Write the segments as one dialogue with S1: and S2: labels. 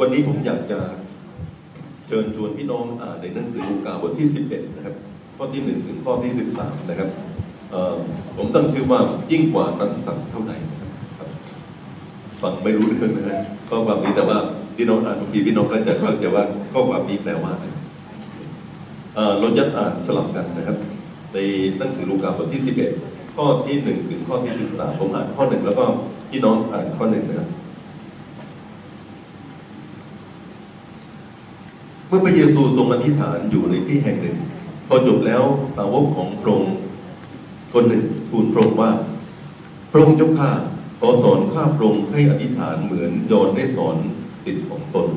S1: วันนี้ผมอยากจะเชิญชวนพี่น้องอ่านในหนังสือลูกาบทที่ 11 นะครับ ข้อที่ 1 ถึงข้อที่ 13 นะครับผมตั้งชื่อว่ายิ่งกว่านั้นสักเท่าไหร่ครับฟังไม่รู้เรื่องนะฮะข้อความนี้แต่ว่าพี่น้องอ่านบางทีพี่น้องก็จะเข้าใจว่าข้อความนี้แปลว่าอะไรเอ่อเราจะอ่านสลับกันนะครับ ในหนังสือลูกาบทที่ 11 ข้อที่ 1 ถึงข้อที่ 13 ผมอ่านข้อ1แล้วก็พี่น้องอ่านข้อ1นะครับ เมื่อพระเยซูทรงอธิษฐานอยู่ในที่แห่งหนึ่ง พอจบแล้วสาวกของพระองค์คนหนึ่งทูลพระองค์ว่า พระองค์เจ้าข้าขอสอนข้าพระองค์ให้อธิษฐานเหมือนยอนได้สอนสิทธิ์ของตน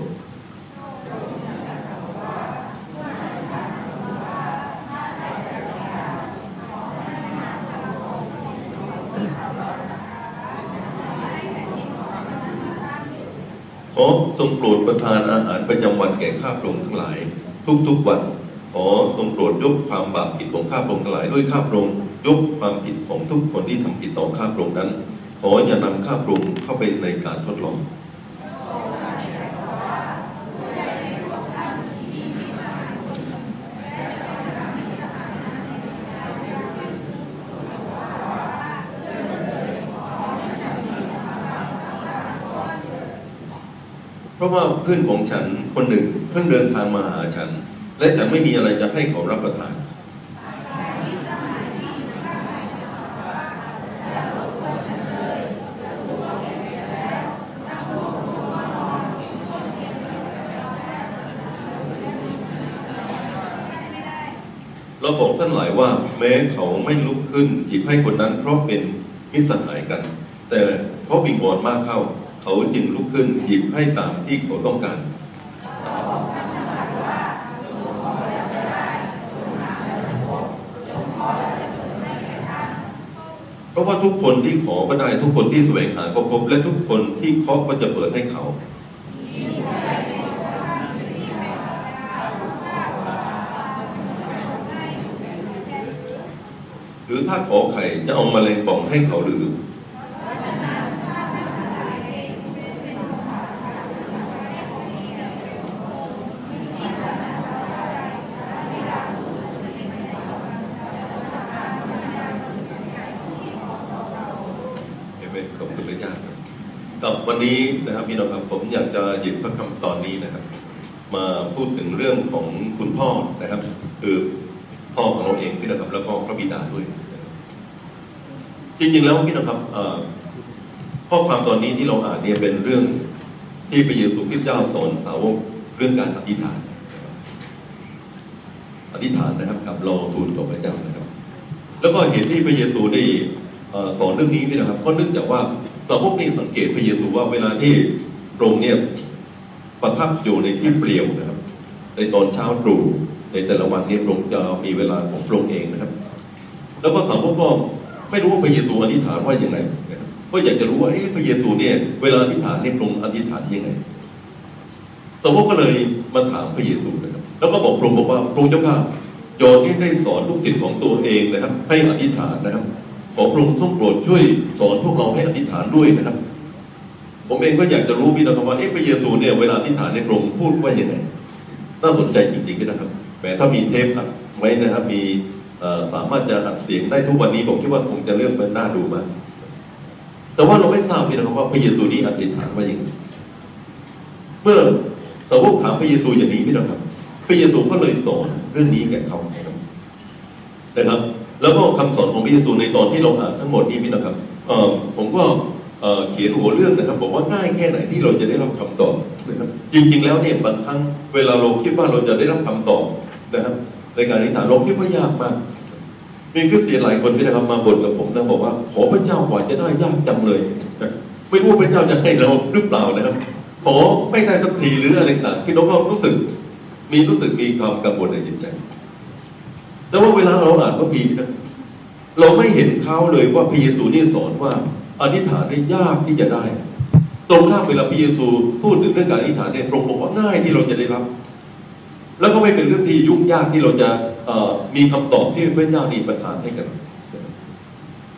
S1: ขอทรงโปร ดประทานอาหารประจำวันแก่ข้าพระองค์ทั้งหลาย ทุกๆวันขอทรงโปรดยกความบาปผิดของข้าพระองค์ทั้งหลาย ด้วยข้าพระองค์ยกความผิดของทุกคนที่ทำผิดต่อข้าพระองค์นั้น ขออย่านำข้าพระองค์เข้าไปในการทดลอง ราะว่าเพื่อนของฉันคนหนึ่งเพิ่งเดินทางมาหาฉัน และฉันไม่มีอะไรจะให้เขารับประทานเราบอกท่านหลายว่าแม้เขาไม่ลุกขึ้นหยิบให้คนนั้นเพราะเป็นมิสหายกัน แต่เพราะวิงวอนมากเข้า เขาจึงลุกขึ้นหยิบให้ตามที่เขาต้องการเพราะว่าทุกคนที่ขอก็ได้ทุกคนที่แสวงหาก็พบและทุกคนที่เคาะก็จะเปิดให้เขาหรือถ้าขอไข่จะเอามาแมลงป่องให้เขาหรือเมนขอบคุณพระเจ้าครับกับวั นี้นะครับพี่น้องครับผมอยากจะหยิบพระคำตอนนี้นะครับ มาพูดถึงเรื่องของคุณพ่อนะครับคือพ่อของเราเองพี่น้องครับแล้วก็พระบิดาด้วย จริงๆแล้วพี่น้องครับข้อความตอนนี้ที่เราอ่านเนี่ยเป็นเรื่องที่พระเยซูคริสต์เจ้าสอนสาวกเรื่องการอธิษฐาน อธิษฐานนะครับกับรอทูลต่อพระเจ้านะครับ แล้วก็เหตุที่พระเยซูได้ สอนเรื่องนี้นี่นะครับ ก็เนื่องจากว่าสาวกนี่สังเกตพระเยซูว่าเวลาที่พระองค์เนี่ยประทับอยู่ในที่เปลี่ยวนะครับ ในตอนเช้าตรู่ในแต่ละวันเนี่ยพระองค์จะมีเวลาของพระองค์เองนะครับ แล้วก็สาวกก็ไม่รู้ว่าพระเยซูอธิษฐานว่าอย่างไรนะครับก็อยากจะรู้ว่าเอ๊ะพระเยซูเนี่ย เวลาอธิษฐานเนี่ยพระองค์อธิษฐานยังไงสาวกก็เลยมาถามพระเยซูนะครับ แล้วก็บอกพระองค์บอกว่าพระองค์เจ้าข้าโยนนี่ได้สอนลูกศิษย์ของตัวเองนะครับ ให้อธิษฐานนะครับ ขอพระองค์ทรงโปรดช่วยสอนพวกเราให้อธิษฐานด้วยนะครับ ผมเองก็อยากจะรู้พี่นะครับว่าเอ๊ะพระเยซูเนี่ยเวลาอธิษฐานในพระองค์พูดว่าอย่างไงน่าสนใจจริงๆนะครับแหมถ้ามีเทปอัดไว้นะครับ มีสามารถจะอัดเสียงได้ทุกวันนี้ผมคิดว่าคงจะเรื่องมันน่าดูมากแต่ว่าเราไม่ทราบพี่นะครับว่าพระเยซูนี้อธิษฐานว่าอย่างไรเมื่อสาวกถามพระเยซูอย่างนี้พี่น้องครับ พระเยซูก็เลยสอนเรื่องนี้แก่เขานะครับ แล้วก็คำสอนของพระเยซูในตอนที่เราอ่านทั้งหมดนี้พี่น้องครับเออผมก็เออเขียนหัวเรื่องนะครับ บอกว่าง่ายแค่ไหนที่เราจะได้รับคำตอบนะครับจริง ๆ แล้วเนี่ยบางครั้งเวลาเราคิดว่าเราจะได้รับคำตอบนะครับ ในการอธิษฐานเราคิดว่ายากมากมีคริสเตียนหลายคนพี่นะครับมาบ่นกับผมนะบอกว่าขอพระเจ้ากว่าจะได้ยากจังเลยไม่รู้ว่าพระเจ้าจะให้เราหรือเปล่านะครับ ขอไม่ได้สักทีหรืออะไรต่างที่เราก็รู้สึก มีรู้สึกมีความกังวลในจิตใจ แต่ว่าเวลาเราอ่านพระพีนะเราไม่เห็นเขาเลยว่าพระเยซูนี่สอนว่าอธิษฐานได้ยากที่จะได้ ตรงข้ามเวลาพระเยซูพูดถึงเรื่องการอธิษฐานเนี่ยตรงบอกว่าง่ายที่เราจะได้รับ แล้วก็ไม่เป็นเรื่องที่ยุ่งยากที่เราจะมีคำตอบที่พระเจ้านี่ประทานให้กัน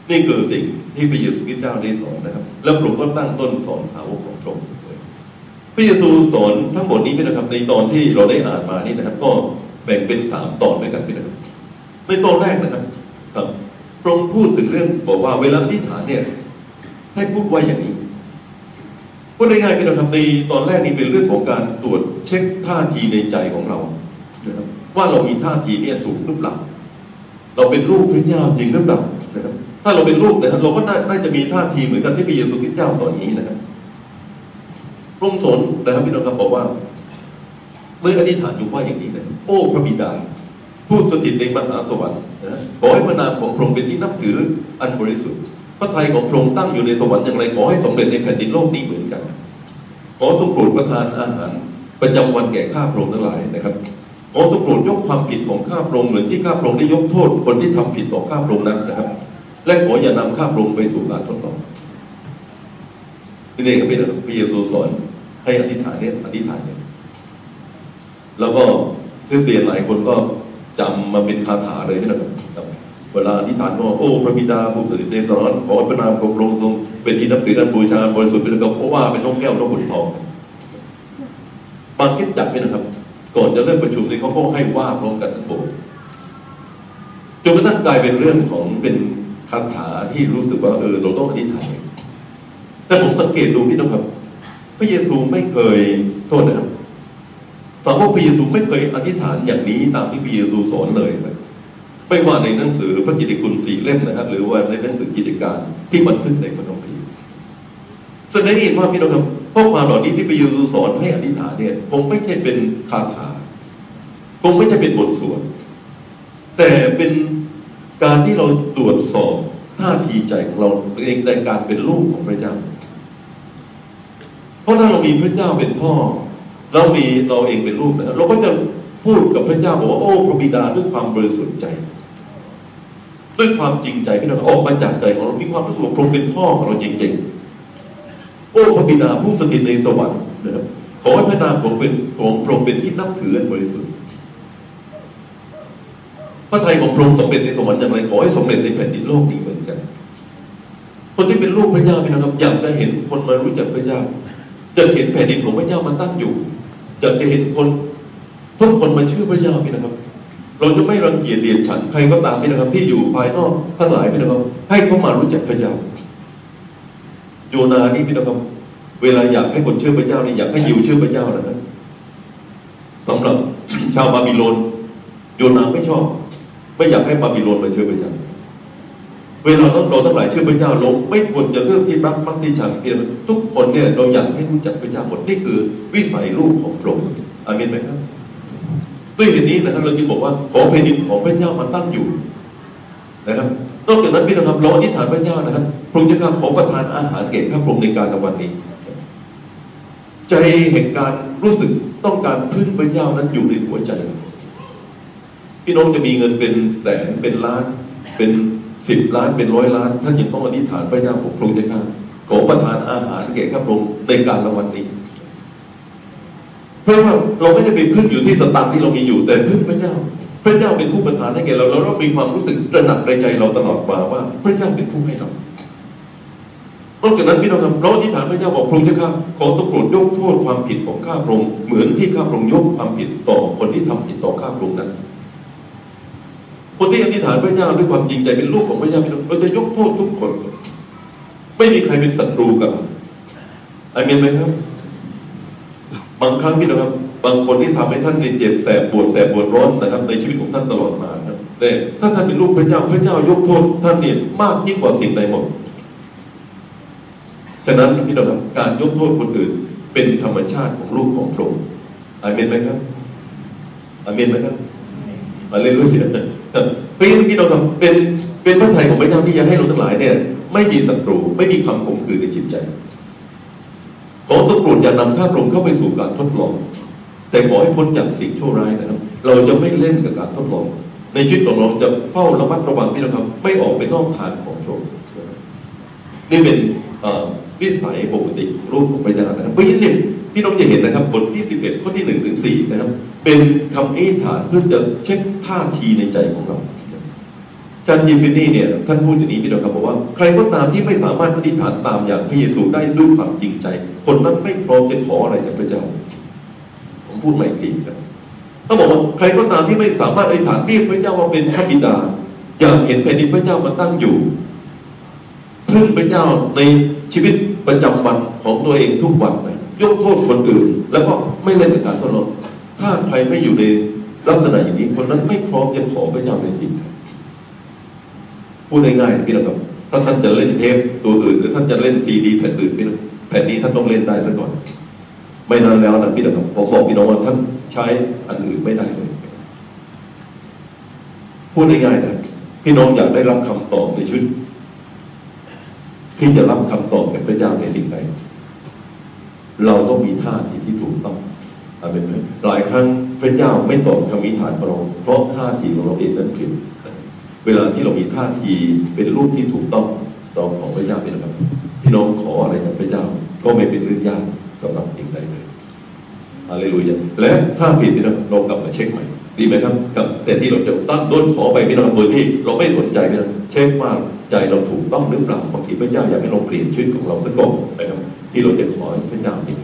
S1: นี่คือสิ่งที่พระเยซูคริสต์เจ้าได้สอนนะครับ แล้วพระองค์ก็ตั้งต้นสอนสาวกของพระองค์พระเยซูสอนทั้งหมดนี้พี่นะครับในตอนที่เราได้อ่านมานี่นะครับ ก็แบ่งเป็นสามตอนด้วยกันพี่นะครับ ตอนแรกนะครับครับพระองค์พูดถึงเรื่องบอกว่าเวลาอธิษฐานเนี่ยให้พูดไว้อย่างนี้พูดง่ายๆพี่นะครับในตอนแรกนี่เป็นเรื่องของการตรวจเช็คท่าทีในใจของเรานะครับว่าเรามีท่าทีเนี่ยถูกหรือเปล่าเราเป็นลูกพระเจ้าจริงหรือเปล่านะครับถ้าเราเป็นลูกนะครับเราก็น่าจะมีท่าทีเหมือนกันที่พระเยซูคริสต์เจ้าสอนอย่างนี้นะครับพระองค์สอนนะครับพี่น้องครับบอกว่า เมื่ออธิษฐานอยู่ว่าอย่างนี้นะโอ้พระบิดา ผู้สถิตในมหาสวรรค์นะขอให้พระนามของพระองค์เป็นที่นับถืออันบริสุทธิ์ พระทัยของพระองค์ตั้งอยู่ในสวรรค์อย่างไรขอให้สำเร็จในแผ่นดินโลกนี้เหมือนกัน ขอทรงโปรดประทานอาหารประจำวันแก่ข้าพระองค์ทั้งหลายนะครับขอทรงโปรดยกความผิดของข้าพระองค์เหมือนที่ข้าพระองค์ได้ยกโทษคนที่ทำผิดต่อข้าพระองค์นั้นนะครับ และขออย่านำข้าพระองค์ไปสู่การทดลองนี่เองก็เป็นพระเยซูสอนให้อธิษฐานเนี่ยอธิษฐานเนี่ยแล้วก็คริสเตียนหลายคนก็ จำมาเป็นคาถาเลยนี่นะครับเวลาอธิษฐานว่าโอ้พระบิดาผู้สถิตในสวรรค์ขอพระนามของพระองค์ทรงเป็นที่นับถืออันบูชาบริสุทธิ์เป็นก็เพราะว่าเป็นนกแก้วนกขุนทองบางคิดจักเนี่ยนะครับ ก่อนจะเริ่มประชุมเนี่ยเขาก็ให้ว่าพร้อมกันทั้งโบสถ์จนกระทั่งกลายเป็นเรื่องของเป็นคาถาที่รู้สึกว่าเออเราต้องอธิษฐานแต่ผมสังเกตดูพี่น้องครับ พระเยซูไม่เคยโทษนะครับ สาวกพระเยซูไม่เคยอธิษฐานอย่างนี้ตามที่พระเยซูสอนเลยนะไม่ว่าในหนังสือพระกิตติคุณสี่เล่มนะครับ หรือว่าในหนังสือกิจการที่บันทึกในพระคัมภีร์แสดงให้เห็นว่าพี่น้องครับข้อความเหล่านี้ที่พระเยซูสอนให้อธิษฐานเนี่ยคงไม่ใช่เป็นคาถาคงไม่ใช่เป็นบทสวดแต่เป็นการที่เราตรวจสอบท่าทีใจของเราเองในการเป็นลูกของพระเจ้า เพราะถ้าเรามีพระเจ้าเป็นพ่อ เรามีเราเองเป็นลูกนะครับเราก็จะพูดกับพระเจ้าบอกว่าโอ้พระบิดาด้วยความบริสุทธิ์ใจ ด้วยความจริงใจพี่น้องออกมาจากใจของเรา มีความรู้สึกว่าพระองค์เป็นพ่อของเราจริงๆโอ้พระบิดาผู้สถิตในสวรรค์นะครับขอให้พระนามของเป็นของพระองค์เป็นที่นับถืออันบริสุทธิ์พระทัยของพระองค์สำเร็จในสวรรค์อย่างไรขอให้สำเร็จในแผ่นดินโลกนี้เหมือนกัน คนที่เป็นลูกพระเจ้าพี่น้องครับ อยากจะเห็นคนมารู้จักพระเจ้าอยากเห็นแผ่นดินของพระเจ้ามันตั้งอยู่ อยากจะเห็นคนทุกคนมาชื่อพระเจ้าพี่นะครับ เราจะไม่รังเกียจเดียดฉันใครก็ตามพี่นะครับ ที่อยู่ภายนอกทั้งหลายพี่นะครับ ให้เขามารู้จักพระเจ้า โยนานี่พี่นะครับ เวลาอยากให้คนเชื่อพระเจ้านี่อยากให้ยิวเชื่อพระเจ้านะครับสำหรับชาวบาบิโลนโยนาไม่ชอบ ไม่อยากให้บาบิโลนมาเชื่อพระเจ้า เวลาเราเราทั้งหลายเชื่อพระเจ้าเราไม่ควรจะเลือกที่รักมักที่ชังพี่นทุกคนเนี่ยเราอยากให้รู้จักพระเจ้าหมดนี่คือ วิสัยลูกของพระองค์อาเมนไหมครับด้วยเหตุนี้นะครับเราจึงบอกว่าขอแผ่นดินของพระเจ้ามาตั้งอยู่นะครับนอกจากนั้นพี่นะครับเราอธิษฐานพระเจ้านะครับพระองค์จะขอประทานอาหารแก่ข้าพระองค์ในการในวันนี้ ใจแห่งการรู้สึกต้องการพึ่งพระเจ้านั้นอยู่ในหัวใจ พี่น้องจะมีเงินเป็นแสนเป็นล้านเป็น สิบล้านเป็นร้อยล้าน ท่านยังต้องอธิษฐานพระเจ้าผมพระองค์จะข้าขอประทานอาหารแก่ข้าพระองค์ในการละวันนี้ เพราะว่าเราไม่ได้ไปพึ่งอยู่ที่สตางค์ที่เรามีอยู่ แต่พึ่งพระเจ้า พระเจ้าเป็นผู้ประทานให้แก่เราแล้วเรามีความรู้สึกระหนักในใจเราตลอดมาว่า พระเจ้าเป็นผู้ให้เรานอกจากนั้นพี่น้องครับเราอธิษฐานพระเจ้าบอกพระองค์เจ้าข้าขอสมโปรดยกโทษความผิดของข้าพระองค์เหมือนที่ข้าพระองค์ยกความผิดต่อคนที่ทำผิดต่อข้าพระองค์นั้น คนที่อธิษฐานพระเจ้าด้วยความจริงใจเป็นลูกของพระเจ้าพี่น้องเราจะยกโทษทุกคน ไม่มีใครเป็นศัตรูกับเราอาเมนไหมครับ บางครั้งพี่น้องครับ บางคนที่ทำให้ท่านเจ็บแสบปวดแสบปวดร้อนนะครับ ในชีวิตของท่านตลอดมาครับแต่ถ้าท่านเป็นลูกพระเจ้าพระเจ้ายกโทษท่านเนี่ยมากยิ่งกว่าสิ่งใดหมดฉะนั้นพี่น้องครับการยกโทษคนอื่น เป็นธรรมชาติของลูกของพระองค์อาเมนไหมครับอาเมนไหมครับอาเลลูยาเพราะฉะนั้นพี่น้องครับเป็นเป็นพระทัยของพระเจ้าที่อยากให้เราทั้งหลายเนี่ย ไม่มีศัตรูไม่มีความขมขื่นในจิตใจ ขอสมโปรดอย่านำข้าพระองค์เข้าไปสู่การทดลอง แต่ขอให้พ้นจากสิ่งชั่วร้ายนะครับ เราจะไม่เล่นกับการทดลอง ในชีวิตของเราจะเฝ้าระมัดระวังพี่น้องครับ ไม่ออกไปนอกทางของพระองค์นะครับนี่เป็นวิสัยปกติของรูปของพระเจ้านะครับเพราะฉะนั้นเนี่ย พี่น้องจะเห็นนะครับบทที่ 11 ข้อที่1ถึง4นะครับ เป็นคำอธิษฐานเพื่อจะเช็คท่าทีในใจของเราจารย์จิฟฟินี่เนี่ยท่านพูดอย่างนี้พี่น้องครับบอกว่าใครก็ตามที่ไม่สามารถอธิษฐานตามอย่างพระเยซูได้ด้วยความจริงใจ คนนั้นไม่พร้อมจะขออะไรจากพระเจ้า ผมพูดใหม่ทีนะต้องบอกว่าใครก็ตามที่ไม่สามารถอธิษฐานเรียกพระเจ้าว่าเป็นพระบิดาอยากเห็นแผ่นดินพระเจ้ามาตั้งอยู่พึ่งพระเจ้าในชีวิตประจำวันของตัวเองทุกวันนะ ยกโทษคนอื่น แล้วก็ไม่เล่นกับการทดลองถ้าใครไม่อยู่ในลักษณะอย่างนี้คนนั้นไม่พร้อมจะขอพระเจ้าในสิ่งใดพูดง่ายๆนะพี่น้องครับถ้าท่านจะเล่นเทปตัวอื่น หรือท่านจะเล่นซีดีแผ่นอื่นพี่น้องแผ่นนี้ท่านต้องเล่นได้ซะก่อน ไม่นานแล้วนะพี่น้องครับผมบอกพี่น้องว่าท่านใช้อันอื่นไม่ได้เลยพูดง่ายๆนะพี่น้องอยากได้รับคำตอบในชีวิตที่จะรับคำตอบจากพระเจ้าในสิ่งใด เราต้องมีท่าทีที่ถูกต้องอาเมนไหมหลายครั้งพระเจ้าไม่ตอบคำวิถานเราเพราะท่าทีของเราเองนั้นผิดเวลาที่เรามีท่าทีเป็นรูปที่ถูกต้องเราของพระเจ้าเป็นนะครับพี่น้องขออะไรจากพระเจ้าก็ไม่เป็นเรื่องยากสำหรับสิ่งใดเลยอาเลลูยาและถ้าผิดพี่น้องเรากลับมาเช็คใหม่ดีไหมครับกับ แต่ที่เราจะตั้งต้นขอไปพี่น้องโดยที่เราไม่สนใจพี่น้องเช็คว่าใจเราถูกต้องหรือเปล่าบางทีพระเจ้าอยากให้เราเปลี่ยนชีวิตของเราสักก่อนนะครับ ที่เราจะขอพระเจ้านี่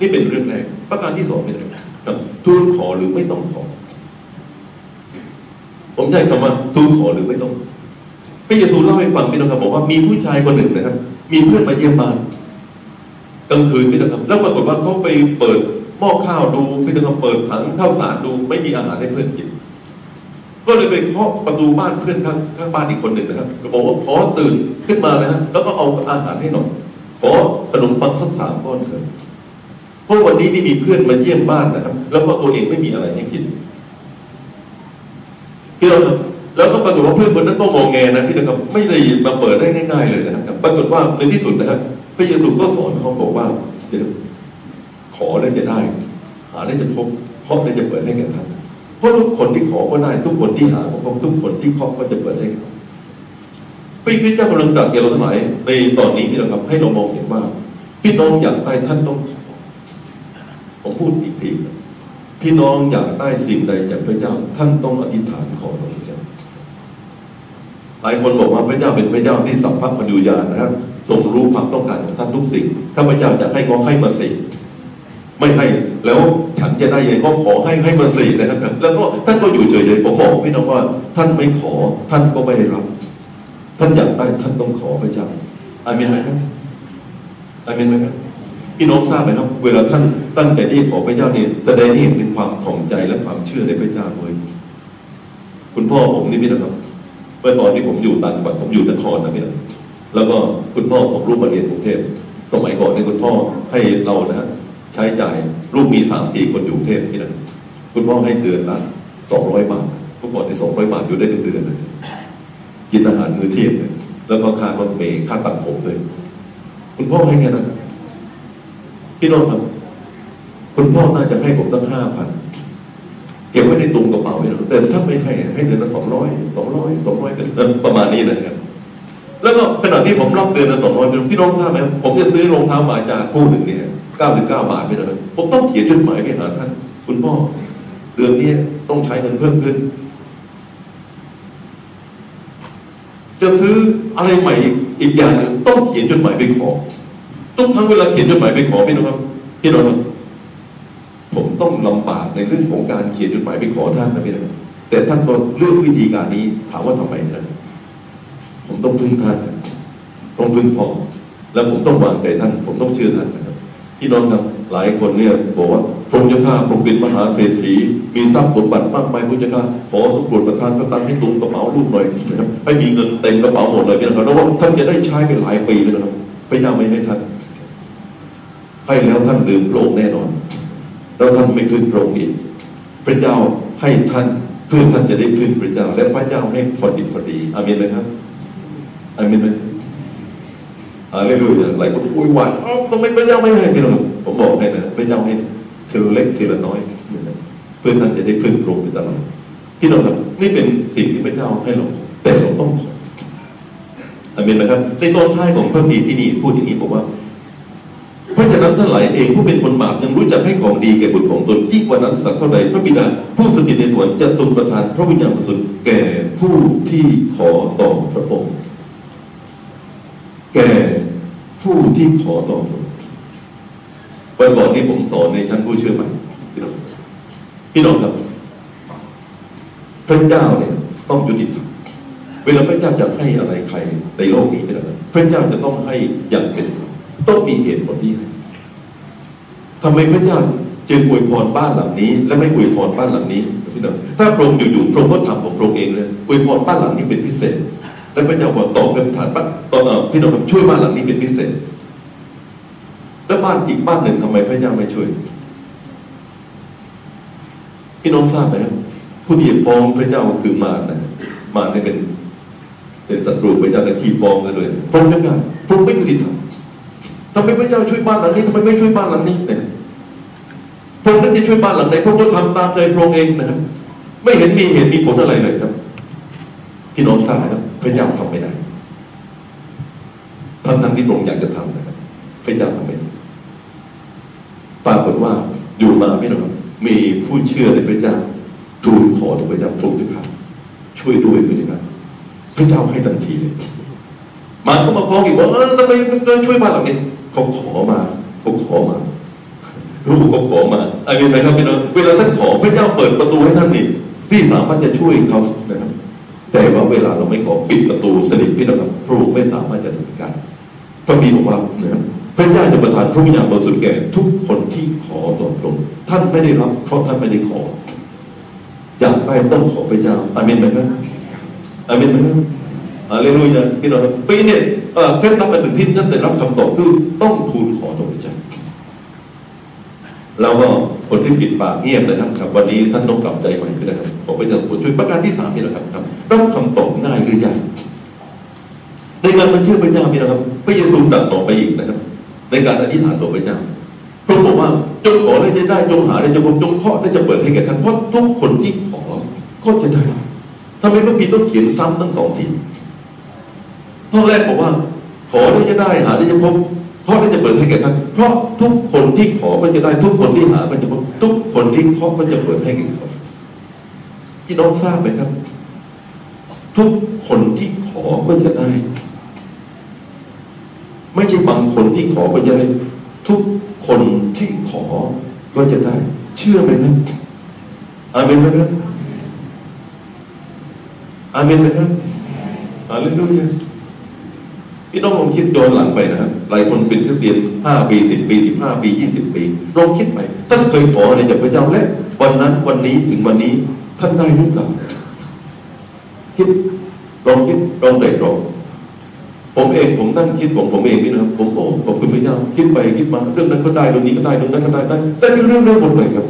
S1: นี่เป็นเรื่องแรก ประการที่สองเป็นอะไรครับทูลขอหรือไม่ต้องขอ ผมใช้คำว่าทูลขอหรือไม่ต้องขอพระเยซูเล่าให้ฟังพี่น้องครับบอกว่ามีผู้ชายคนหนึ่งนะครับ มีเพื่อนมาเยี่ยมบ้านกลางคืนพี่น้องครับ แล้วปรากฏว่าเขาไปเปิดหม้อข้าวดูพี่น้องครับเปิดถังข้าวสารดูไม่มีอาหารให้เพื่อนกินก็เลยไปเคาะประตูบ้านเพื่อนข้างข้างบ้านอีกคนหนึ่งนะครับบอกว่าขอตื่นขึ้นมานะฮะแล้วก็เอาอาหารให้หน่อย ขอขนมปังสักสามก้อนเถอะเพราะวันนี้นี่มีเพื่อนมาเยี่ยมบ้านนะครับ แล้วก็ตัวเองไม่มีอะไรให้กินพี่น้องครับแล้วก็ปรากฏว่าเพื่อนคนนั้นก็งอแงนะพี่นะครับ ไม่ได้มาเปิดได้ง่าย ๆ เลยนะครับปรากฏว่าในที่สุดนะครับพระเยซูก็สอนเขาบอกว่าจะขอแล้วจะได้ หาได้วจะพบเคาะได้วจะเปิดให้แก่ท่านเพราะทุกคนที่ขอก็ได้ ทุกคนที่หาก็พบทุกคนที่เคาะก็จะเปิดให้เขา พี่พิจารณากำลังตรัสแก่เราทั้งหลายในตอนนี้พี่นะครับ ให้เรามองเห็นว่า พี่น้องอยากได้ท่านต้องขอผมพูดอีกทีพี่น้องอยากได้สิ่งใดจากพระเจ้า ท่านต้องอธิษฐานขอพระเจ้า หลายคนบอกว่าพระเจ้าเป็นพระเจ้าที่สัมผัสพัญญูญานะครับทรงรู้ความต้องการของท่านทุกสิ่ง ถ้าพระเจ้าจะให้ก็ให้มาสิไม่ให้แล้วฉันจะได้ยังก็ขอให้ให้มาสินะครับ แล้วก็ท่านก็อยู่เฉยๆผมบอกพี่น้องว่า ท่านไม่ขอท่านก็ไม่ได้รับ ท่านอยากได้ท่านต้องขอพระเจ้าอาเมนไหมครับอาเมนไหมครับพี่น้องทราบไหมครับ เวลาท่านตั้งใจที่ขอพระเจ้าเนี่ยแสดงให้เห็นเป็นความถ่อมใจและความเชื่อในพระเจ้าด้วยคุณพ่อผมนี่พี่นะครับเมื่อตอนที่ผมอยู่ต่างจังหวัดผมอยู่นครนะพี่นะแล้วก็คุณพ่อส่งลูกมาเรียนกรุงเทพสมัยก่อนเนี่ยคุณพ่อให้เรานะฮะใช้จ่ายลูกมีสามสี่คนอยู่กรุงเทพพี่นะคุณพ่อให้เดือนละสองร้อยบาทเมื่อก่อนในสองร้อยบาทอยู่ได้เป็นเดือนเลย กินอาหารมื้อเที่ยงเลยแล้วก็ค่ารถเมล์ค่าตัดผมเลยคุณพ่อให้แค่นั้นนะพี่น้องครับ คุณพ่อน่าจะให้ผมตั้งห้าพันเก็บไว้ในตุงกระเป๋าไม่รู้แต่ถ้าไม่ให้ให้เดือนละสองร้อยสองร้อยสองร้อยเป็นประมาณนี้นะครับ แล้วก็ขณะที่ผมรับเดือนละสองร้อยพี่น้องทราบไหมผมจะซื้อรองเท้าหมาจากคู่หนึ่งเนี่ยเก้าสิบเก้าบาทไปเลยผมต้องเขียนจดหมายไปหาท่าน คุณพ่อเดือนนี้ต้องใช้เงินเพิ่มขึ้น จะซื้ออะไรใหม่อีกอย่างหนึงต้องเขียนจดหมายไปขอ ทุกครั้งเวลาเขียนจดหมายไปขอพี่น้องครับพี่น้องครับผมต้องลำบากในเรื่องของการเขียนจดหมายไปขอท่านนะพี่น้องแต่ท่านก็เลือกวิธีการนี้ถามว่าทำไมนะผมต้องพึ่งท่านต้องพึ่งพอแล้วผมต้องวางใจท่าน ผมต้องเชื่อท่านนะครับพี่น้องครับหลายคนเนี่ยบอกว่า พระเจ้าข้าผมเป็นมหาเศรษฐีมีทรัพย์สมบัติมากมายพระเจ้าข้าขอสมบูรณ์ประทานพระตังให้ตุงกระเป๋าลูกหน่อยให้มีเงินเต็มกระเป๋าหมดเลยพี่น้องครับแล้วว่าท่านจะได้ใช้ไปหลายปีนะครับพระเจ้าไม่ให้ท่าน ให้แล้วท่านลืมพรงแน่นอนแล้วท่านไม่พึ่งพระองอีกพระเจ้าให้ท่านเพื่อท่านจะได้พึ่งพระเจ้า และพระเจ้าให้พอดีพอดีอาเมนไหมครับอาเมนไหมอาเลลูยาหลายคนอุ้ยวานอ้าวทำไมพระเจ้าไม่ให้พี่น้องผมบอกให้นะพระเจ้าให้ ทีละเล็กทีละน้อยเพื่อท่านจะได้พึ่งพรงไปตลอดพี่น้องครับนี่เป็นสิ่งที่พระเจ้าให้เราแต่เราต้องขออาเมนไหมครับ ในตอนท้ายของพระบีที่นี่พูดอย่างนี้บอกว่าเพราะฉะนั้นท่านหลายเองผู้เป็นคนบาปยังรู้จักให้ของดีแก่บุตรของตนยิ่งกว่านั้นสักเท่าใดพระบิดาผู้สถิตในสวรรค์จะทรงประทานพระวิญญาณบริสุทธิ์แก่ผู้ผู้ที่ขอต่อพระองค์ แก่ผู้ที่ขอต่อพระองค์ วันก่อนนี้ผมสอนในชั้นผู้เชื่อใหม่พี่น้องพี่น้องครับพระเจ้าเนี่ยต้องยุติธรรมเวลาพระเจ้าจะให้อะไรใครในโลกนี้ไม่ได้พระเจ้าจะต้องให้อย่างเป็นธรรมต้องมีเหตุผลที่ให้ทำไมพระเจ้าจึงอวยพรบ้านหลังนี้ และไม่อวยพรบ้านหลังนี้พี่น้องถ้าพระองค์อยู่ๆพระองค์ก็ทำของพระองค์เองเลยอวยพรบ้านหลังนี้เป็นพิเศษ และพระเจ้าบอกต่อเงินฐานบ้านต่อเอ่อพี่น้องครับช่วยบ้านหลังนี้เป็นพิเศษ แล้วบ้านอีกบ้านหนึ่งทำไมพระเจ้าไม่ช่วยพี่น้องทราบไหมครับผู้ที่ฟ้องพระเจ้าก็คือมารนะมารนี่เป็น เป็นศัตรูพระเจ้าในที่ฟ้องกันเลยพระองค์ไม่ได้องไม่ยุติธรรมทำไมพระเจ้าช่วยบ้านหลังนี้ทำไมไม่ช่วยบ้านหลังนี้เนี่ยพระองค์นึกจะช่วยบ้านหลังไหนพระองค์ก็ทำตามใจพระองค์เองนะครับ ไม่เห็นมีเหตุมีผลอะไรเลยครับพี่น้องทราบไหมครับ พระเจ้าทำไม่ได้ทั้งทั้งที่พระองค์อยากจะทำนะครับพระเจ้าทำไม่ได้ ปรากฏว่าอยู่มาพี่น้องมีผู้เชื่อในพระเจ้าทูลขอต่อพระเจ้าพระองค์ด้ครับช่วยด้วยพระเจ้าพระเจ้าให้ทันทีเลย มันก็มาฟ้องอีกว่าเออทำไมไม่ช่วยบ้านหลังนี้เขาขอมาเขาขอมารู้เขาขอมาไอ้เป็นไรครับพี่น้องเวลาท่านขอพระเจ้าเปิดประตูให้ท่านนี่ที่สามารถจะช่วยเขานะครับแต่ว่าเวลาเราไม่ขอปิดประตูสนิทพี่น้องครับพระองค์ไม่สามารถจะทำการพระบีบอกว่านะครับ พระเจ้าจะประทานพระวิญญาณบริสุทธิ์แก่ทุกคนที่ขอต่อพระองค์ท่านไม่ได้รับเพราะท่านไม่ได้ขอ อยากได้ต้องขอพระเจ้าอาเมนไหมครับอาเมนไหมครับอาเลลูยาพี่น้องครับปีนี้เอ่อเคล็ดลับอันหนึ่งที่ท่านได้รับคำตอบคือต้องทูลขอต่อพระเจ้าแล้วก็คนที่ปิดปากเงียบนะครับครับ วันนี้ท่านต้องกลับใจใหม่ไปนะครับขอพระเจ้าโปรดช่วยประการที่สามนี่แหละครับครับรับคำตอบง่ายหรือยังในการมาเชื่อพระเจ้าพี่นะครับพระเยซูตรัสต่อไปอีกนะครับ ในการอธิษฐานต่อพระเจ้าพระองค์บอกว่าจงขอและจะได้จงหาและจะพบจงเคาะและจะเปิดให้แก่ท่านเพราะทุกคนที่ขอก็จะได้ทำไมพระพีต้องเขียนซ้ำทั้งสองทีท่อนแรกบอกว่า ขอแล้จะได้หาแล้จะพบเพราะแล้จะเปิดให้แก่ท่านเพราะทุกคนที่ขอก็จะได้ ทุกคนที่หาก็จะพบทุกคนที่เคาะก็จะเปิดให้แก่เขาพี่น้องทราบไหมครับ ทุกคนที่ขอก็จะได้ ไม่ใช่บางคนที่ขอก็จะได้ ทุกคนที่ขอก็จะได้ เชื่อไหมครับอาเมนไหมครับอาเมนไหมครับอาเลลูยาพี่น้องลองคิดย้อนหลังไปนะครับหลายคนเป็นคริสเตียนห้าปีสิบปีสิบห้าปียี่สิบปีลองคิดไปท่านเคยขออะไรจากพระเจ้าและวันนั้นวันนี้ถึงวันนี้ท่านได้หรือเปล่าคิดลองคิดลองไตรตรอง ผมเองผมนั่งคิดของผมเองนี่นะครับผมโอ้ขอบคุณพระเจ้าคิดไปคิดมาเรื่องนั้นก็ได้เรื่องนี้ก็ได้เรื่องนั้นก็ได้ได้แต่เรื่องเรื่องหมดเลยครับ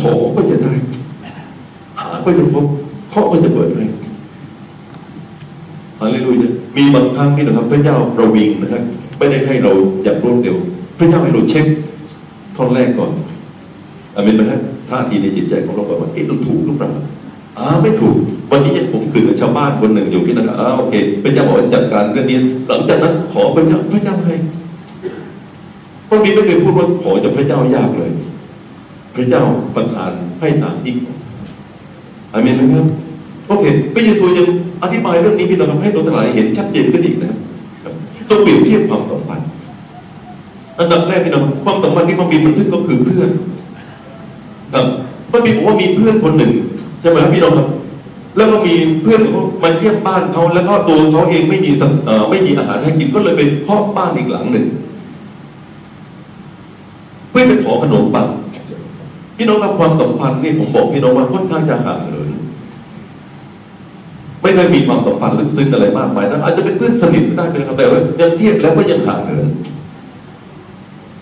S1: ขอก็จะได้หาก็จะพบเคาะก็จะเปิดให้ฮาเลลูยามีบางครั้งนี่นะครับ พระเจ้าเราวิงนะครับไม่ได้ให้เราอย่างรวดเร็ว พระเจ้าให้เราเช็คท่อนแรกก่อนอเมนไหมครับท่าทีในจิตใจของเราแบบว่าเอ๊ะเราถูกหรือเปล่า อ่าไม่ถูก วันนี้ยังผมคืนกับชาวบ้านคนหนึ่งอยู่ที่นั่นอ่าโอเคพระเจ้าบอกว่าจัดการเรื่องนี้ หลังจากนั้นขอพระเจ้าพระเจ้าให้พระบิดไม่เคยพูดว่าขอจากพระเจ้ายากเลย พระเจ้าประทานให้ตามที่ขออาเมนไหมครับโอเคพระเยซูยังอธิบายเรื่องนี้พี่น้องให้เราทั้งหลายเห็นชัดเจนขึ้นอีกนะครับครับต้องเปรียบเทียบความสัมพันธ์อันดับแรกพี่น้องความสัมพันธ์ที่พระบิดบันทึกก็คือเพื่อนครับพระบิดบอกว่ามีเพื่อนคนหนึ่ง ใช่ไหมครับพี่น้องครับ แล้วก็มีเพื่อนเขามาเยี่ยมบ้านเขาแล้วก็ตัวเขาเองไม่มีไม่มีอาหารให้กินก็เลยไปเคาะบ้านอีกหลังหนึ่ง เพื่อไปขอขนมปังพี่น้องครับความสัมพันธ์นี่ผมบอกพี่น้องว่าค่อนข้างจะห่างเหินไม่เคยมีความสัมพันธ์ลึกซึ้งอะไรมากมายนะอาจจะเป็นเพื่อนสนิทก็ได้เป็นครับแต่ว่ายังเทียบแล้วก็ยังห่างเหิน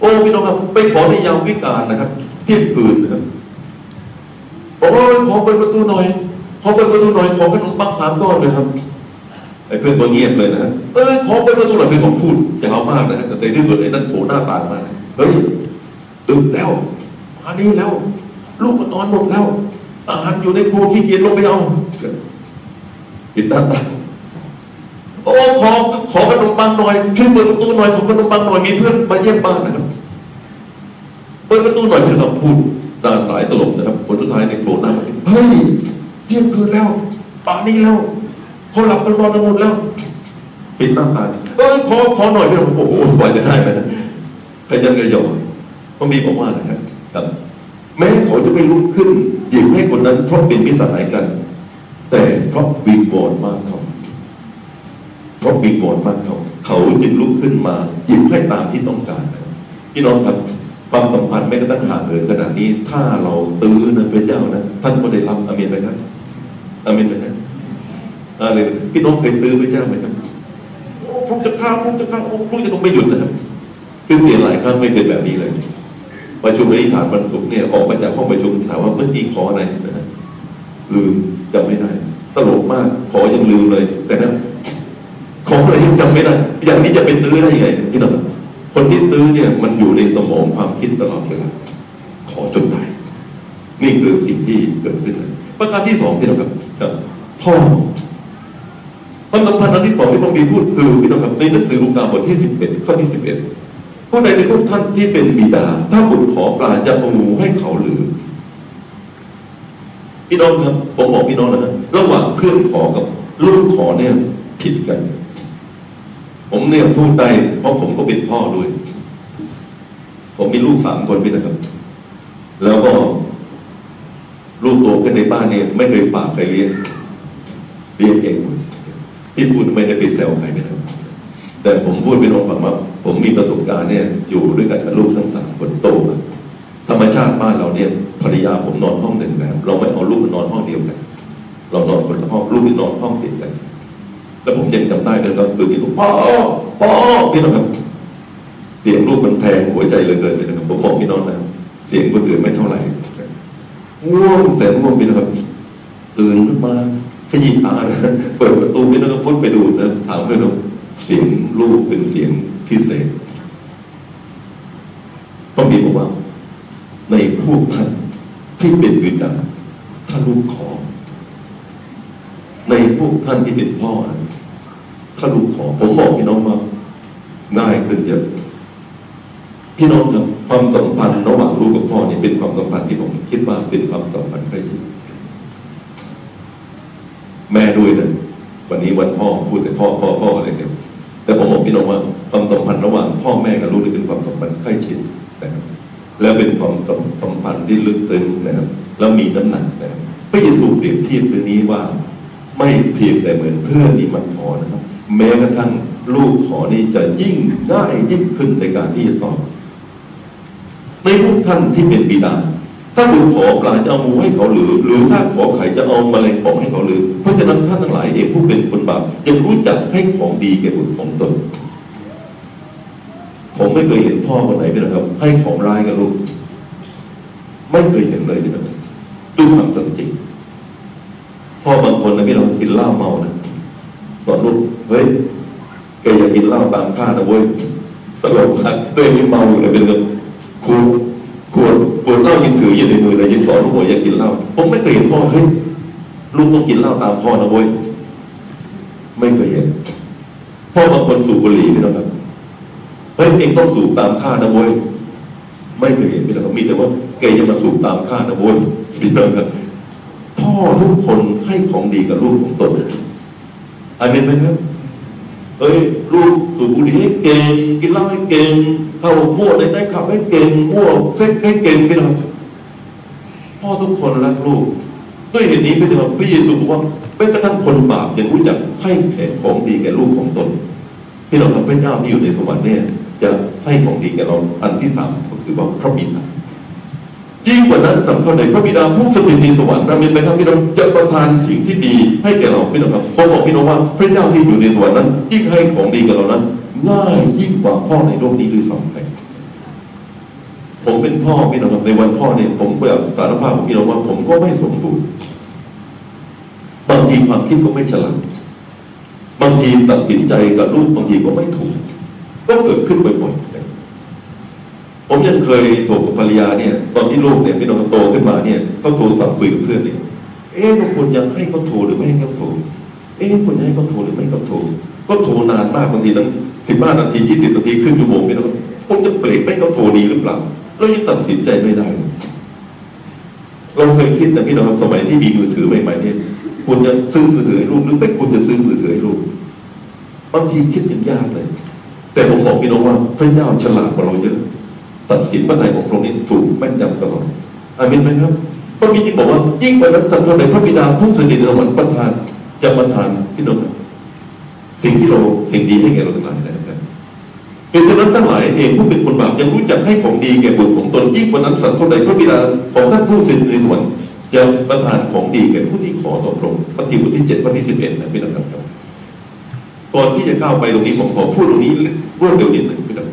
S1: โอ้พี่น้องครับไปขอในยามวิกาลนะครับ เที่ยงคืนนะครับ โอ้ยขอเปิดประตูหน่อย ขอเปิดประตูหน่อยขอขนมปังสามก้อนเลยครับไอ้เพื่อนตัวเงียบเลยนะเออขอเปิดประตูหน่อยเป็นผมพูดยามากนะแต่ในที่สุดไอ้นั่นโผล่หน้าต่างมาเฮ้ยดึกแล้วมานี่แล้ว ลูกก็นอนหมดแล้วอาหารอยู่ในครัวขี้เกียจลงไปเอาปิดหน้าต่างโอ้ขอขอขนมปังหน่อยช่วยเปิดประตูหน่อยขอขนมปังหน่อยมีเพื่อนมาเยี่ยมบ้านนะครับเปิดประตูหน่อยพี่นะครับพูด ตาสายตลกนะครับผลสุดท้ายในโผล่หน้ามาเฮ้ยเที่ยงคืนแล้วป่านนี้แล้วคนหลับกันนอนกันหมดแล้วปิดหน้าตาเอ้ยขอขอหน่อยพี่น้องโอ้โหกว่าจะได้ไหมขยันขยอพระบีบอกว่านะครับครับ แม้เขาจะไม่ลุกขึ้นหยิบให้คนนั้นเพราะเป็นมิสหายกัน แต่เพราะวิงวอนมากเขาเพราะวิงวอนมากเขาเขาจึงลุกขึ้นมาหยิบให้ตามที่ต้องการพี่น้องครับ ความสัมพันธ์ไม่กระทั่งห่างเหินขนาดนี้ ถ้าเราตื้อนะพระเจ้านะท่านก็ได้รับอเมนไหมครับอเมนไหมครับอะไรพี่น้องเคยตื้อพระเจ้าไหมครับโอ้พระจะฆ่าพระจะฆ่าโอ้พระจะต้องไม่หยุดนะครับคือเปลี่ยนหลายครั้งไม่เป็นแบบนี้เลยประชุมอธิษฐานวันศุกร์เนี่ยออกมาจากห้องประชุมถามว่าเมื่อกี้ขออะไรนะลืมจำไม่ได้ ตลกมากขอยังลืมเลย แต่นั้นขออะไรยังจำไม่ได้อย่างนี้จะเป็นตื้อได้ยังไงพี่น้อง คนที่ตื้อเนี่ยมันอยู่ในสมองความคิดตลอดเวลาขอจนได้นี่คือสิ่งที่เกิดขึ้น ประการที่สองพี่น้องครับครับพ่อความสัมพันธ์อันที่สองที่ต้องมีพูดคือพี่น้องครับในหนังสือลูกาบทที่สิบเอ็ดข้อที่สิบเอ็ดผู้ใดในพวกท่านที่เป็นบิดา ถ้าบุตรขอปลาจะเอางูให้เขาหรือพี่น้องครับผมบอกพี่น้องนะครับระหว่างเพื่อนขอกับลูกขอเนี่ยผิดกัน ผมเนี่ยพูดได้เพราะผมก็เป็นพ่อด้วย ผมมีลูกสามคนพี่นะครับ แล้วก็ ลูกโตขึ้นในบ้านเนี่ย ไม่เคยฝากใครเลี้ยงเลี้ยงเองหมดที่พูดไม่ได้ไปแซวใครไม่ได้แต่ผมพูดเป็นองฟังว่าผมมีประสบการณ์เนี่ย อยู่ด้วยกันกับลูกทั้งสามคนโตมาธรรมชาติบ้านเราเนี่ยภรรยาผมนอนห้องหนึ่งแบบเราไม่เอาลูกมานอนห้องเดียวกัน เรานอนคนละห้องลูกที่นอนห้องติดกัน แล้วผมยังจำได้เลยครับคือที่ลูกพ่อพ่อพี่น้องครับ เสียงลูกมันแทงหัวใจเหลยเกินเลยนะครับ ผมบอกพี่น้องนะเสียงคนอื่นไม่เท่าไหร่ง่วงแสนง่วงพี่น้องครับตื่นขึ้นมาขยิบตานะเปิดประตูพี่น้องก็พุทไปดูนะถามพี่น้องเสียงลูกเป็นเสียงพิเศษพระบิดบอกว่า ในพวกท่านที่เป็นบิดาถ้าลูกขอในพวกท่านที่เป็นพ่อนะ ถ้าลูกขอ ผมบอกพี่น้องว่าง่ายขึ้นเยอะ พี่น้องครับความสัมพันธ์ระหว่างลูกกับพ่อเนี่ยเป็นความสัมพันธ์ที่ผมคิดว่าเป็นความสัมพันธ์ใกล้ชิดแม่ด้วยนะวันนี้วันพ่อพูดแต่พ่อพ่อพ่ออะไรเดียวแต่ผมบอกพี่น้องว่าความสัมพันธ์ระหว่างพ่อแม่กับลูกนี่เป็นความสัมพันธ์ใกล้ชิดนะครับและเป็นความสัมพันธ์ที่ลึกซึ้งนะครับแล้วมีน้ำหนักนะครับพระเยซูเปรียบเทียบเรื่องนี้ว่า ไม่เพียงแต่เหมือนเพื่อนที่มาขอนะครับ แม้กระทั่งลูกขอนี้จะยิ่งง่ายยิ่งขึ้นในการที่จะตอบในพวกท่านที่เป็นบิดา ถ้าบุตรขอปลาจะเอางูให้เขาหรือ หรือถ้าขอไข่จะเอามแมลงป่องให้เขาหรือ เพราะฉะนั้นท่านทั้งหลายเองผู้เป็นคนบาปยังรู้จักให้ของดีแก่บุตรของตน ผมไม่เคยเห็นพ่อคนไหนเป็นนะครับ ให้ของร้ายกับลูก ไม่เคยเห็นเลยนะครับดูความจริงพ่อบางคนนะพี่น้องกินเหล้าเมานะ สอนลูกเฮ้ยแกอย่ากินเหล้าตามข้านะเว้ยตลกมากตัวเองยังเมาอยู่เลยเป็นเรื่องครูขวดขวดเหล้ายังถืออยู่ในมือเลยยังสอนลูกว่าอย่ากินเหล้าผมไม่เคยเห็นพ่อเฮ้ยลูกต้องกินเหล้าตามพ่อนะเว้ยไม่เคยเห็นพ่อบางคนสูบบุหรี่พี่น้องครับเฮ้ยเองต้องสูบตามข้านะโว้ยไม่เคยเห็นพี่น้องครับมีแต่ว่าแกจะมาสูบตามข้านะโว้ยพี่น้องครับพ่อทุกคนให้ของดีกับลูกของตน อันนี้ไหมครับ เอ้ยลูกสูบบุหรี่ให้เก่ง กินเหล้าให้เก่งเข้ามั่วในได้ขับให้เก่งมั่วเซ็กให้เก่งพี่น้องพ่อทุกคนรักลูกด้วยเหตุนี้พี่น้องพระเยซูบอกว่าแม้กระทั่งคนบาปยังรู้จักให้แขกของดีแก่ลูกของตนที่เราทำพระเจ้าที่อยู่ในสวรรค์เนี่ย จะให้ของดีแก่เราอันที่สามก็คือว่าพระบิดา ยิ่งกว่านั้นสำคัญในพระบิดาผู้สถิตในสวรรค์เราเป็นไหมครับพี่น้องจะประทานสิ่งที่ดีให้แก่เราพี่น้องครับผมบอกพี่น้องว่าพระเจ้าที่อยู่ในสวรรค์นั้นยิ่งให้ของดีแก่เรานั้นง่ายยิ่งกว่าพ่อในโลกนี้ด้วยซ้ำไปผมเป็นพ่อพี่น้องครับในวันพ่อเนี่ยผมแบบสารภาพของพี่น้องว่า ผมก็ไม่สมบูรณ์บางทีความคิดก็ไม่ฉลาดบางทีตัดสินใจกับลูกบางทีก็ไม่ถูก ก็เกิดขึ้นบ่อยๆ ผมยังเคยโทรกับภรรยาเนี่ย ตอนที่ลูกเนี่ยพี่น้องโตขึ้นมาเนี่ยเขาโทรศัพท์คุยกับเพื่อนเนี่ยเอ๊ะว่าควรจะให้เขาโทรหรือไม่ให้เขาโทรเอ๊ะควรจะให้เขาโทรหรือไม่ให้เขาโทรก็โทรนานมากบางทีตั้งสิบห้านาทียี่สิบนาทีครึ่งชั่วโมงพี่น้องผมจะเปลี่ยนไม่เขาโทรดีหรือเปล่าเรายังตัดสินใจไม่ได้เลยเราเคยคิดนะพี่น้องครับสมัยที่มีมือถือใหม่ๆเนี่ยคุณจะซื้อมือถือให้ลูกหรือไม่คุณจะซื้อมือถือให้ลูกบางทีคิดยังยากเลย แต่ผมบอกพี่น้องว่าพระเจ้าฉลาดกว่าเราเยอะ ตัดสินพระทัยของพระองค์นี้ถูกแม่นยำตลอดอามินไหมครับพระบิดาบอกว่ายิ่งกว่านั้นสัตว์เท่าใดพระบิดาผู้สนิทในสวรรค์ประทานจะประทานพี่น้องสิ่งที่เราสิ่งดีให้แก่เราทั้งหลายนะครับเหตุฉะนั้นทั้งหลายเองผู้เป็นคนบาปยังรู้จักให้ของดีแก่บุตรของตนยิ่งกว่านั้นสัตว์เท่าใดพระบิดาของท่านผู้สนิทในสวรรค์จะประทานของดีแก่ผู้ที่ขอต่อพระองค์มัทธิวบทที่เจ็ดข้อที่สิบเอ็ดนะพี่น้องครับก่อนที่จะเข้าไปตรงนี้ผมขอพูดตรงนี้รวดเร็วนิดหนึ่งพี่น้อง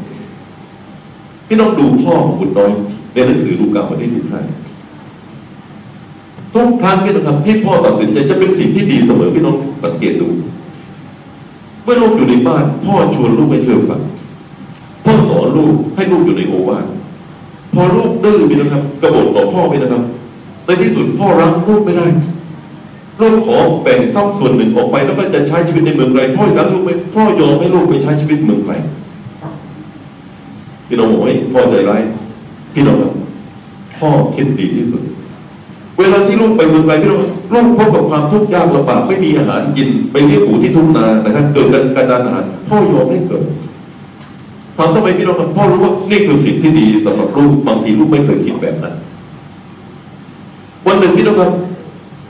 S1: พี่น้องดูพ่อของบุตรน้อย ในหนังสือลูกาบทที่สิบห้าทุกครั้งพี่น้องครับที่พ่อตัดสินใจจะเป็นสิ่งที่ดีเสมอพี่น้องสังเกตดู เมื่อลูกอยู่ในบ้าน พ่อชวนลูกไปเชื่อฟังพ่อสอนลูกให้ลูกอยู่ในโอวาทพอลูกดื้อพี่น้องครับ กระโดดต่อพ่อพี่นะครับ ในที่สุดพ่อรักลูกไม่ได้ลูกขอแบ่งทรัพย์ส่วนหนึ่งออกไป แล้วก็จะใช้ชีวิตในเมืองไกลพ่อรักลูกไหมพ่อยอมให้ลูกไปใช้ชีวิตเมืองไกล พี่น้องบอกว่าพ่อใจร้ายพี่น้องครับพ่อคิดดีที่สุด เวลาที่ลูกไปเมืองไกลพี่น้องลูกพบกับความทุกข์ยากลำบากไม่มีอาหารกินไปเลี้ยงหมูที่ทุ่งนานะครับเกิดการการดานอาหารพ่อยอมให้เกิดทำทำไมพี่น้องครับพ่อรู้ว่านี่คือสิ่งที่ดีสำหรับลูกบางทีลูกไม่เคยคิดแบบนั้นวันหนึ่งพี่น้องครับ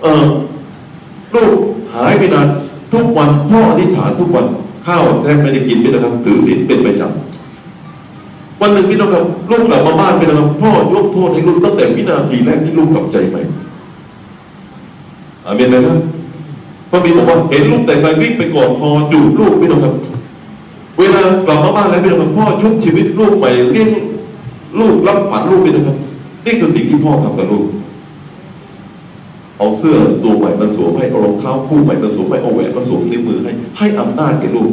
S1: เออลูกหายไปนานทุกวันพ่ออธิษฐานทุกวันข้าวแทบไม่ได้กินพี่นะครับ ถือศีลเป็นประจำ วันหนึ่งพี่น้องครับลูกกลับมาบ้านพี่นะครับพ่อยกโทษให้ลูกตั้งแต่วินาทีแรกที่ลูกกลับใจใหม่อาเมนนะครับพระบิดาบอกว่าเห็นลูกแต่งงานวิ่งไปกอดคอจูบลูกพี่น้องครับ เวลากลับมาบ้านแล้วพี่น้องครับพ่อชุบชีวิตลูกใหม่เลี้ยงลูกรับขวัญลูกพี่นะครับนี่คือสิ่งที่พ่อทำกับลูกเอาเสื้อตัวใหม่มาสวมให้เอารองเท้าคู่ใหม่มาสวมให้เอาแหวนมาสวมในมือให้ให้อำนาจแก่ลูก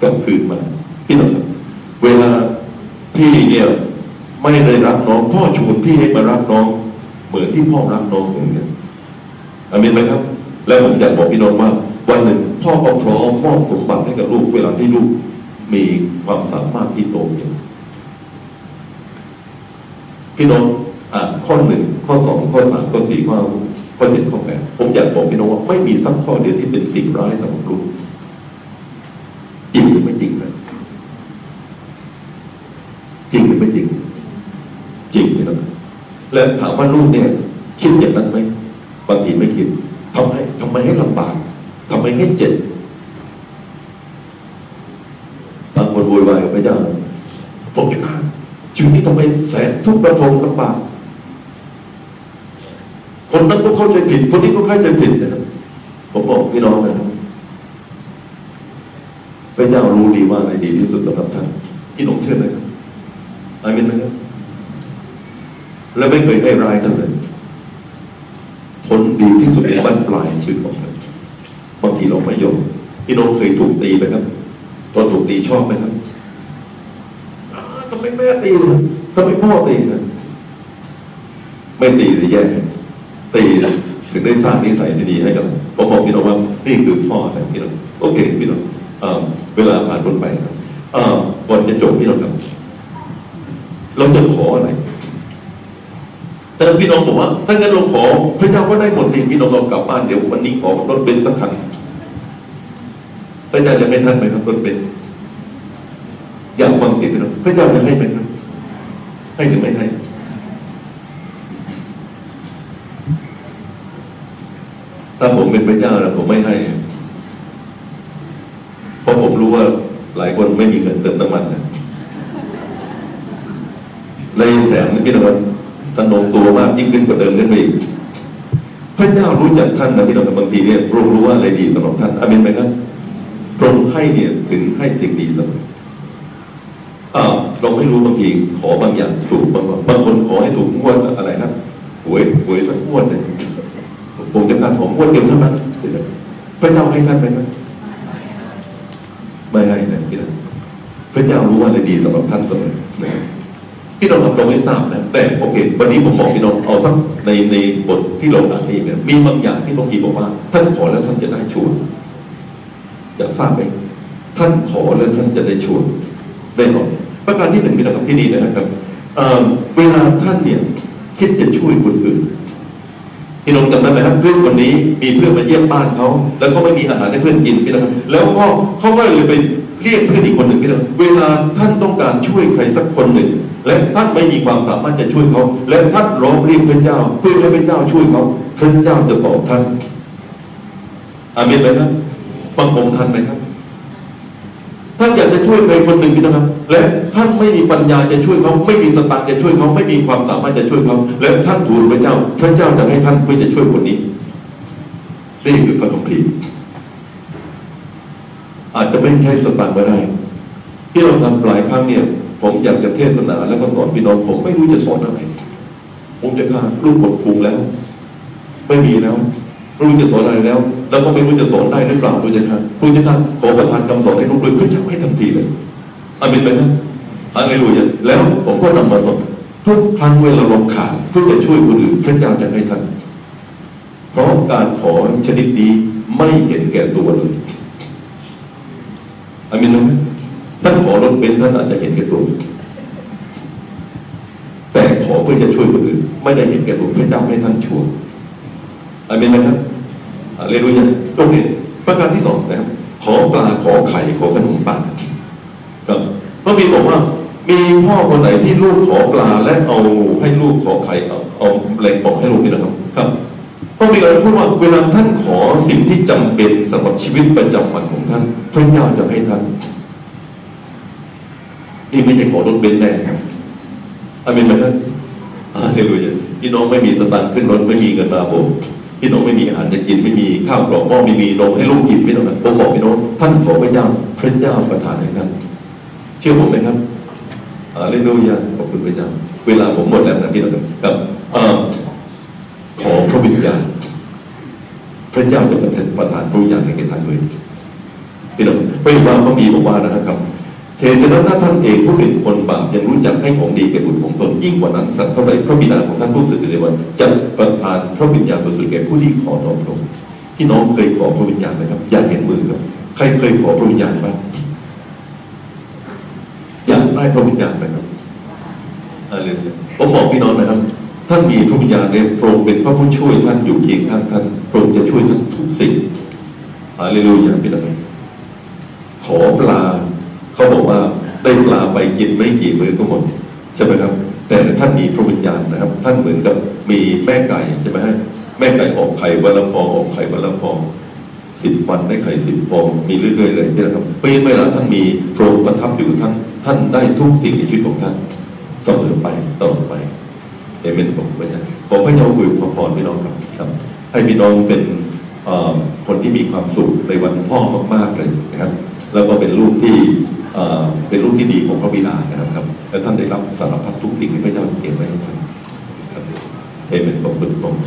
S1: กลับคืนมาพี่น้องครับ เวลา พี่เนี่ยไม่ได้รักน้องพ่อชวนพี่ให้มารักน้อง เหมือนที่พ่อรักน้องเหมือนกันอามินไหมครับ แล้วผมอยากบอกพี่น้องว่า วันหนึ่งพ่อก็พร้อมมอบสมบัติให้กับลูกเวลาที่ลูกมีความสามารถที่โตเพียงพี่น้องอ่านข้อหนึ่งข้อสองข้อสามข้อสี่ข้อข้อเจ็ดข้อแปดผมอยากบอกพี่น้องว่าไม่มีสักข้อเดียวที่เป็นสิ่งร้ายสำหรับลูกจริงหรือไม่จริง จริงหรือไม่จริง จริงพี่น้องครับและถามว่าลูกเนี่ย คิดอย่างนั้นไหมบางทีไม่คิดทำให้ทำไมให้ลำบากทำไมให้เจ็บบางคนโวยวายกับพระเจ้าผมจะฆ่าชีวิตนี้ทำไมแสนทุกข์ระทมลำบากคนนั้นก็เข้าใจผิด คนนี้ก็เข้าใจผิดนะครับผมบอกพี่น้องนะครับพระเจ้ารู้ดีว่าอะไรดีที่สุดสำหรับท่านพี่น้องเชื่อไหมครับ อามินนะครับ และไม่เคยให้ร้ายท่านเลยผลดีที่สุดในบ้านปลายชีวิตของท่านบางทีเราไม่ยอมพี่น้องเคยถูกตีไหมครับ ตอนถูกตีชอบไหมครับทำไมแม่ตีนะทำไมพ่อตีนะไม่ตีจะแย่ตีนะถึงได้สร้างนิสัยที่ดีให้กับผมบอกพี่น้องว่านี่คือพ่อนะพี่น้องโอเคพี่น้องเวลาผ่านพ้นไปครับก่อนจะจบพี่น้องครับ เราจะขออะไรแต่พี่น้องบอกว่า ถ้างั้นเราขอ พระเจ้าก็ได้หมดเองพี่น้องเรากลับบ้านเดี๋ยววันนี้ขอรถเบนซ์สักคันพระเจ้าจะให้ท่านไหมครับรถเบนซ์อยากฟังเสียงพี่น้องพระเจ้าจะให้ไหมครับ ให้หรือไม่ให้ถ้าผมเป็นพระเจ้านะผมไม่ให้เพราะผมรู้ว่าหลายคนไม่มีเงินเติมน้ำมันนะ ในแถมนี่พี่น้องท่านนงตัวมากยิ่งขึ้นกว่าเดิมขึ้นไปอีกพระเจ้ารู้จักท่านนะพี่น้องครับบางทีเนี่ยพระองค์รู้ว่าอะไรดีสำหรับท่านอามินไหมครับพระองค์ให้เนี่ยถึงให้สิ่งดีเสมออ่าเราไม่รู้บางทีขอบางอย่างถูกบางบางคนขอให้ถูกงวดอะไรครับหวยหวยสักงวดหนึ่งผมจะการของงวดเดียวเท่านั้นพระเจ้าให้ท่านไหมครับไม่ให้นะพี่น้องพระเจ้ารู้ว่าอะไรดีสำหรับท่านเสมอ นะพี่น้องทำเราไม่ทราบนะแต่โอเค วันนี้ผมบอกพี่น้องเอาสักในในบทที่เราอ่านนี่เนี่ยมีบางอย่างที่พระคีบอกว่า ท่านขอแล้วท่านจะได้ชัวร์อยากทราบไหมท่านขอแล้วท่านจะได้ชัวร์แน่นอนประการที่หนึ่งพี่น้องครับที่นี่นะครับเเวลาท่านเนี่ยคิดจะช่วยคนอื่นพี่น้องจำได้ไหมครับเพื่อนคนนี้มีเพื่อนมาเยี่ยมบ้านเขาแล้วก็ไม่มีอาหารให้เพื่อนกินพี่น้องครับแล้วก็เขาก็เลยไป เรียกเพื่อนอีกคนหนึ่งพี่น้องเวลาท่านต้องการช่วยใครสักคนหนึ่ง และท่านไม่มีความสามารถจะช่วยเขา และท่านร้องเรียกพระเจ้า เพื่อให้พระเจ้าช่วยเขาพระเจ้าจะตอบท่านอาเมนไหมครับฟังผมทันไหมครับ ท่านอยากจะช่วยใครคนหนึ่งพี่นะครับ และท่านไม่มีปัญญาจะช่วยเขา ไม่มีสตังค์จะช่วยเขา ไม่มีความสามารถจะช่วยเขา และท่านทูลพระเจ้า พระเจ้าจะให้ท่านเพื่อจะช่วยคนนี้นี่คือพระคัมภีร์ อาจจะไม่ใช่สตังค์ก็ได้พี่น้องทำหลายครั้งเนี่ย ผมอยากจะเทศนาแล้วก็สอนพี่น้องผมไม่รู้จะสอนอะไรผมจะฆ่าลูกบทพุงแล้ว ไม่มีแล้วไม่รู้จะสอนอะไรแล้ว แล้วก็ไม่รู้จะสอนได้หรือเปล่าพุทธเจ้าพุทธเจ้าขอประทานคำสอนให้ลูกด้วยพระเจ้าให้ทันทีเลยอามินไหมครับอาเลลูยาแล้วผมก็นำมาสอนทุกครั้งเวลาเราขาดเพื่อจะช่วยคนอื่นพระเจ้าจะให้ท่านเพราะการขอชนิดนี้ไม่เห็นแก่ตัวเลย อามินไหมครับท่านขอรถเบนท่านอาจจะเห็นแก่ตัวแต่ขอเพื่อจะช่วยคนอื่น ไม่ได้เห็นแก่ตัวพระเจ้าให้ท่านช่วยอามินไหมครับอาเลลูยาโอเคประการที่สองนะครับ ขอปลาขอไข่ขอขนมปังครับพระบิดบอกว่า มีพ่อคนไหนที่ลูกขอปลาและเอาให้ลูกขอไข่เอาเอาแรงบอกให้ลูกนี่นะครับ ครับ ระบิดพูดว่าเวลาท่านขอสิ่งที่จำเป็นสำหรับชีวิตประจำวันของท่านพระเจ้าจะให้ท่านนี่ไม่ใช่ขอรถเบนซ์แน่ครับอามินไหมครับอาเลลูยาพี่น้องไม่มีสตางค์ขึ้นรถไม่มีเงินมาโบพี่น้องไม่มีอาหารจะกินไม่มีข้าวกล่องหม้อไม่มีนมให้ลูกกินพี่น้องครับผมบอกพี่น้องท่านขอพระเจ้าพระเจ้าประทานให้ท่านเชื่อผมไหมครับอาเลลูยาขอบคุณพระเจ้า เวลาผมหมดแล้วนะพี่น้องครับขอพระวิญญาณ พระเจ้าจะประทานประทานพระวิญญาณให้แก่ท่านเลยพี่น้องพระบิดาพระบีบอกว่านะครับเหตุฉะนั้นถ้าท่านเองผู้เป็นคนบาปยังรู้จักให้ของดีแก่บุตรของตนยิ่งกว่านั้นสักเท่าไรพระบิดาของท่านผู้สุดในวันจะประทานพระวิญญาณบริสุทธิ์แก่ผู้ที่ขอน้อมลงพี่น้องเคยขอพระวิญญาณไหมครับ อยากเห็นมือครับ ใครเคยขอพระวิญญาณบ้างอยากได้พระวิญญาณไหมครับอะไรผมบอกพี่น้องนะครับ ท่านมีพระวิญญาณเนยพระองค์เป็นพระผู้ช่วยท่านอยู่เคียงข้างท่านพระองค์จะช่วยท่านทุกสิ่งฮาเลลูยาพี่น้องขอปลาเขาบอกว่าได้ปลาไปกินไม่กี่มื้อก็หมดใช่ไหมครับ แต่ท่านมีพระวิญญาณนะครับ ท่านเหมือนกับมีแม่ไก่ใช่ไหมฮะแม่ไก่ออกไข่วันละฟองออกไข่วันละฟองสิบวันได้ไข่สิบฟองมีเรื่อยๆเลยนี่นะครับเพราะฉะนั้นเวลาท่านมีพระองค์ประทับอยู่ท่าน ท่านได้ทุกสิ่งในชีวิตของท่านเสมอไปตลอดไป เอเมนผมพระเจ้าขอพระเจ้าอวยพรพี่น้องครับครับ ให้พี่น้องเป็นคนที่มีความสุขในวันพ่อมาก ๆเลยนะครับ แล้วก็เป็นลูกที่เอ่อเป็นลูกที่ดีของพระบิดานะครับครับ และท่านได้รับสารพัดทุกสิ่งที่พระเจ้าเกียรติไว้ให้ท่านครับเอเมนขอบคุณพระองค์